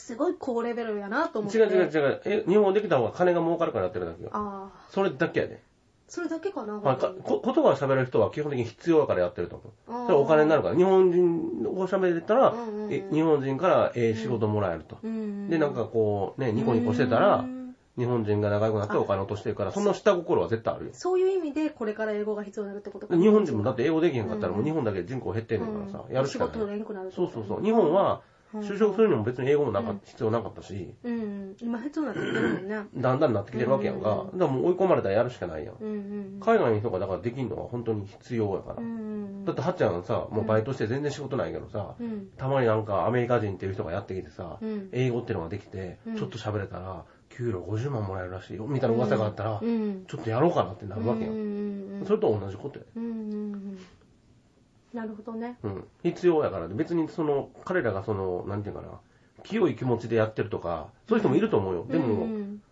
B: すごい高レベルやなと思って。
A: 違う違う違う。え、日本語できた方が金が儲かるからやってるだけよ。
B: ああ、
A: それだけやで。
B: それだけかな、
A: まあ、かこ言葉を喋れる人は基本的に必要だからやってると思う。それはお金になるから。日本人を喋れたら、
B: うんうん
A: 日本人からええ仕事もらえると。
B: うん
A: で、なんかこう、ね、ニコニコしてたら
B: う、ん
A: 日本人が仲良くなってお金落としてるから、その下心は絶対あるよ。
B: そういう意味でこれから英語が必要になるってことか
A: 日本人もだって英語できへんかったら、
B: うん
A: もう日本だけ人口減ってんねんからさ、
B: うん
A: やるしか
B: 仕事
A: ない。
B: 取れんくなる
A: そうそうそう。日本は、
B: うん
A: 就職するにも別に英語もなか
B: うん
A: 必要なかったし、
B: うん、今必要になってきてるもんね。
A: だんだんなってきてるわけやんか。
B: うん
A: だからもう追い込まれたらやるしかないやん。
B: うんうん。
A: 海外の人がだからできんのは本当に必要やから
B: う。ん
A: だって、はっちゃんさ、もうバイトして全然仕事ないけどさ、
B: うん。
A: たまになんかアメリカ人っていう人がやってきてさ、
B: うん
A: 英語っていうのができて、
B: うん
A: ちょっと喋れたら、給料50万もらえるらしいよ、みたいな噂があったら、
B: うん。
A: ちょっとやろうかなってなるわけや。
B: うんんうん
A: それと同じことや。
B: うんうんうん。なるほどね。
A: うん。必要やから、別にその、彼らがその、なんていうかな、清い気持ちでやってるとか、そういう人もいると思うよ。でも、
B: うん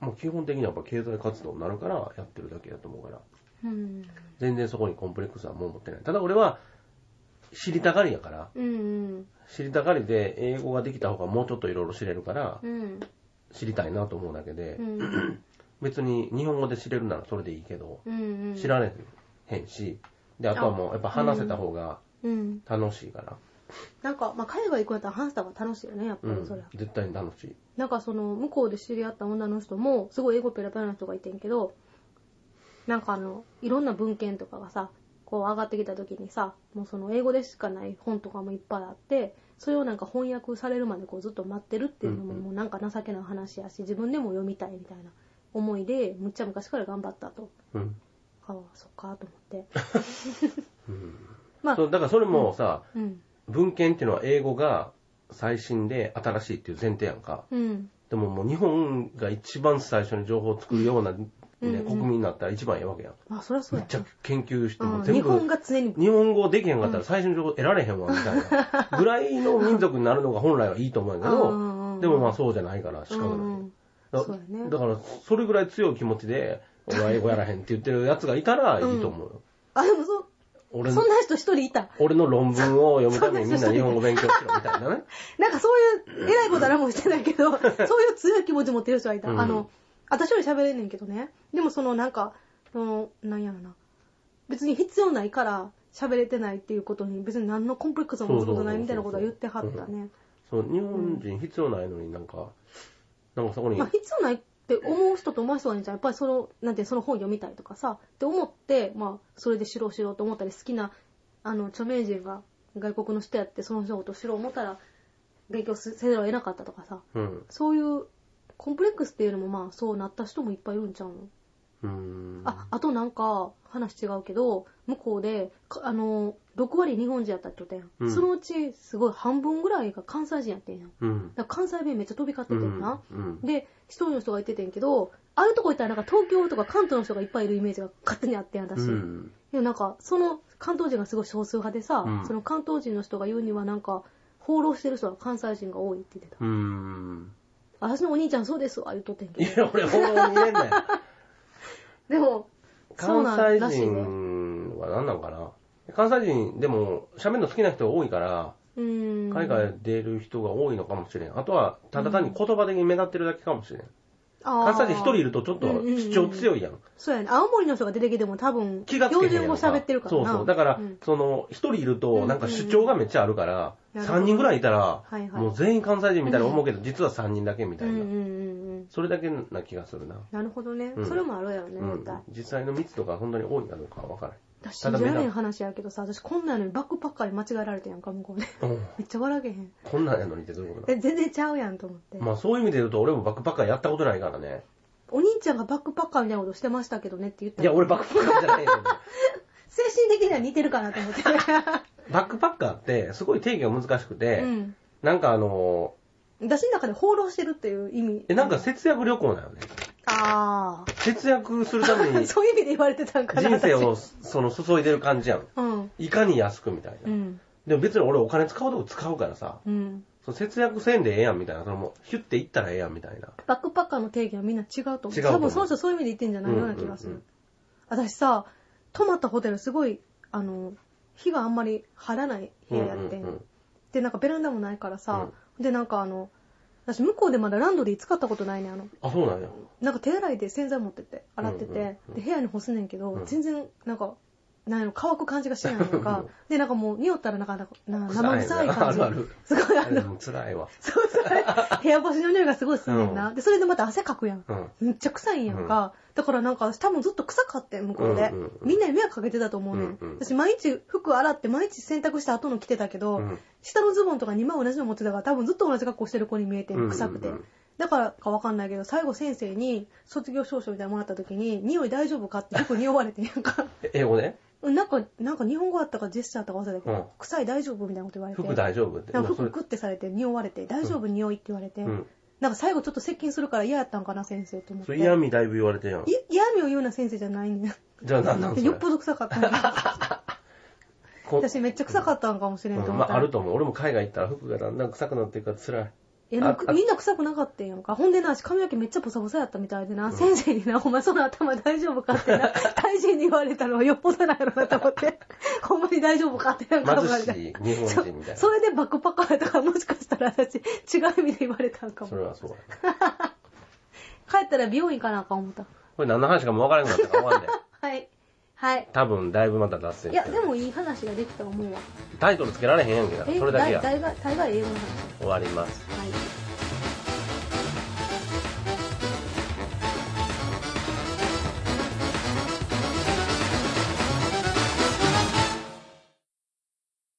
A: もう基本的にはやっぱ経済活動になるからやってるだけだと思うから、
B: うん。
A: 全然そこにコンプレックスはもう持ってない。ただ俺は、知りたがりやから、
B: うんうん。
A: 知りたがりで英語ができた方がもうちょっといろいろ知れるから、
B: うん。
A: 知りたいなと思うだけで
B: う、ん。[clears throat]
A: 別に日本語で知れるならそれでいいけど、
B: うん。
A: 知られへんし、で、あとはもうやっぱ話せた方が
B: うん。
A: 楽しいから、
B: なんか、まあ、海外行くんやったら話した方が楽しいよね、やっぱ
A: うん
B: りそりゃ。、
A: 絶対に楽しい。
B: なんかその、向こうで知り合った女の人も、すごい英語ペラペラな人がいてんけど、なんかあの、いろんな文献とかがさ、こう上がってきた時にさ、もうその英語でしかない本とかもいっぱいあって、それをなんか翻訳されるまでこうずっと待ってるっていうのも
A: うんうん
B: もうなんか情けない話やし、自分でも読みたいみたいな思いで、むっちゃ昔から頑張ったと。
A: うん。
B: ああ、そっかと思って。
A: うん
B: まあ
A: そうだからそれもさ、
B: うん。
A: 文献っていうのは英語が最新で新しいっていう前提やんか。
B: うん。
A: でももう日本が一番最初に情報を作るような、ね
B: うんうん
A: 国民になったら一番ええわけやん。
B: まあ、そりゃそうや
A: めっちゃ研究して
B: うん
A: も全部、
B: 日本が常に、
A: 日本語できへんかったら最初の情報得られへんわ、みたいな。ぐらいの民族になるのが本来はいいと思うんやけど、[laughs] でもまあそうじゃないから仕方ない。
B: うんうん
A: だ
B: そうやね
A: だから、それぐらい強い気持ちで、俺は英語やらへんって言ってるやつがいたらいいと思うよ。
B: あ、でもそ、
A: 俺の
B: そんな人一人いた。
A: 俺の論文を読むためにみんな日本語勉強しろみたいなね。[laughs]
B: なんかそういう、偉いことは何もしてないけど、[laughs] そういう強い気持ち持ってる人はいた。
A: うん
B: あの、私より喋れんねんけどね。でもそのなんか、その、なんやろな。別に必要ないから喋れてないっていうことに別に何のコンプレックスも持つことないみたいなことは言ってはったね。
A: そう、日本人必要ないのになんか、なんかそこに
B: まあ、必要ないって思う人と思う人がいるんじゃん。やっぱりその、なんてその本読みたいとかさ、って思って、まあ、それで知ろう知ろうと思ったり、好きな、あの、著名人が外国の人やって、その人のことを知ろう思ったら、勉強せざるを得なかったとかさ、
A: うん。
B: そういうコンプレックスっていうのもまあそうなった人もいっぱいいるんちゃうの、
A: うーん。
B: あ、あとなんか話違うけど、向こうで、かあの、6割日本人やったって言ったやん。
A: うん
B: そのうちすごい半分ぐらいが関西人やってんやん。
A: うん。
B: だから関西弁めっちゃ飛び交っててんな。
A: うん。
B: で、一人の人が言っててんけど、ああいうとこ行ったらなんか東京とか関東の人がいっぱいいるイメージが勝手にあってん私。
A: うん。
B: でもなんか、その関東人がすごい少数派でさ、
A: うん
B: その関東人の人が言うにはなんか、放浪してる人は関西人が多いって言ってた。
A: うーん。
B: 私のお兄ちゃんそうですわ、言っとってんけど。
A: いや、俺、フォローに入れんなよ。
B: でも、
A: 関西。人は何なんかな？関西人でも喋るの好きな人が多いから。海外出る人が多いのかもしれん。あとは、ただ単に言葉的に目立ってるだけかもしれん。関西人一人いるとちょっと主張強いやん。
B: そうやね。青森の人が出てきても多分、
A: 気がつけへんや
B: 喋ってるからな。
A: そうそう。だから、
B: うん
A: その、一人いる
B: うん
A: と、なんか主張がめっちゃあるから、三人ぐらいいたら、
B: はいはい
A: もう全員関西人みたいに思うけど、実は三人だけみたいな。
B: うんうんうんうん。
A: それだけな気がするな。
B: なるほどね。
A: うん
B: それもあるやろね、
A: うん
B: 絶対。。
A: 実際の密度が本当に多いかどうかは分から
B: 私
A: ただ目立
B: 信じられん話やけどさ、私こんなのにバックパッカーに間違えられてんやんか、向こうで。
A: うん。
B: めっちゃ笑けへん。
A: こんなんやのにってどういうこと？
B: え、全然ちゃうやんと思って。
A: まあそういう意味で言うと、俺もバックパッカーやったことないからね。
B: お兄ちゃんがバックパッカーみたいなことしてましたけどねって言った
A: いや、俺バックパッカーじゃないよ。[laughs]
B: 精神的には似てるかなと思って。
A: バックパッカーって、すごい定義が難しくて、
B: うん。
A: なんかあの
B: 私の中で放浪してるっていう意味。
A: え、なんか節約旅行なよね。
B: あ
A: 節約するため
B: あ。
A: に [laughs]
B: そういう意味で言われてたんかな。
A: 人生を
B: 私
A: その注いでる感じやん。
B: うん。
A: いかに安くみたいな。
B: うん。
A: でも別に俺お金使うとこ使うからさ、
B: うん。
A: その節約せんでええやんみたいな。そのもうヒュッていったらええやんみたいな。
B: バックパッカーの定義はみんな違うと思う。
A: 違う
B: 多分その人そういう意味で言ってんじゃないような気がする。
A: うんうんうん
B: 私さ、泊まったホテルすごい、あの、火があんまり入らない部屋やってん。
A: うんうんうん
B: で、なんかベランダもないからさ、で、なんかあの、私向こうでまだランドリー使ったことないねんあの。
A: あ、そうなんや。
B: なんか手洗いで洗剤持ってって、洗ってて、
A: うんうんうん
B: で、部屋に干すねんけど、
A: うん
B: 全然、なんか、なんやろ、乾く感じがしないのか、[laughs] で、なんかもう、匂ったらなんか、なんかな生臭い感じ。
A: あるある
B: すごい、あ
A: あれ
B: の、
A: も辛いわ。
B: そうそう、[laughs] 部屋干しの匂いがすごいすんねんな。で、それでまた汗かくやん。
A: うん。
B: めっちゃ臭いんやんか。だからなんか私多分ずっと臭かってん向こうで、
A: うんうんうん
B: みんなに迷惑かけてたと思うねん。
A: うんうん
B: 私毎日服洗って毎日洗濯した後の着てたけど、
A: うん
B: 下のズボンとか2枚同じの持ってたから多分ずっと同じ格好してる子に見えてん臭くて。
A: うんうんうん
B: だからかわかんないけど、最後先生に卒業証書みたいなのもらった時に、匂い大丈夫かって服匂われてんやんか。
A: え [laughs] 英語ね
B: うんなんか、なんか日本語あったかジェスチャーあったか忘れたけど、
A: うん
B: 臭い大丈夫みたいなこと言われて。
A: 服大丈夫って。
B: なんか
A: まあそれ
B: 服クってされて匂われて、大丈夫匂いって言われて、
A: うん。
B: なんか最後ちょっと接近するから嫌やったんかな先生と思って。
A: 嫌味だいぶ言われてやん。
B: い嫌味を言うな先生じゃないねん。
A: じゃあなんなんそれ？
B: よっぽど臭かったんだ [laughs]
A: こ
B: 私めっちゃ臭かったんかもしれんと
A: うん
B: 思った
A: ああると思う。俺も海外行ったら服がだんだん臭くなっていくから辛い。
B: え、なみんな臭くなかったんやんか。ほんでな、私髪の毛めっちゃボサボサやったみたいでな、先生にな、お前その頭大丈夫かってな、[laughs] 大臣に言われたのはよっぽどなんやろなと思って、[laughs] ほんまに大丈夫かってなんか言われた。
A: 貧しい日本人みたいな。
B: それでバックパッカーやったからもしかしたら私、違う意味で言われたんかも。
A: それはそうや。[laughs]
B: 帰ったら美容院かなあかん思った。
A: これ何の話かもわからなくなったかわんで。
B: はい。はい。
A: 多分だいぶまた脱線
B: いや、でもいい話ができたと思うわ。
A: タイトルつけられへんやんけど、
B: え
A: それだけや。
B: 大概、大概英語の話。
A: 終わります。
B: はい。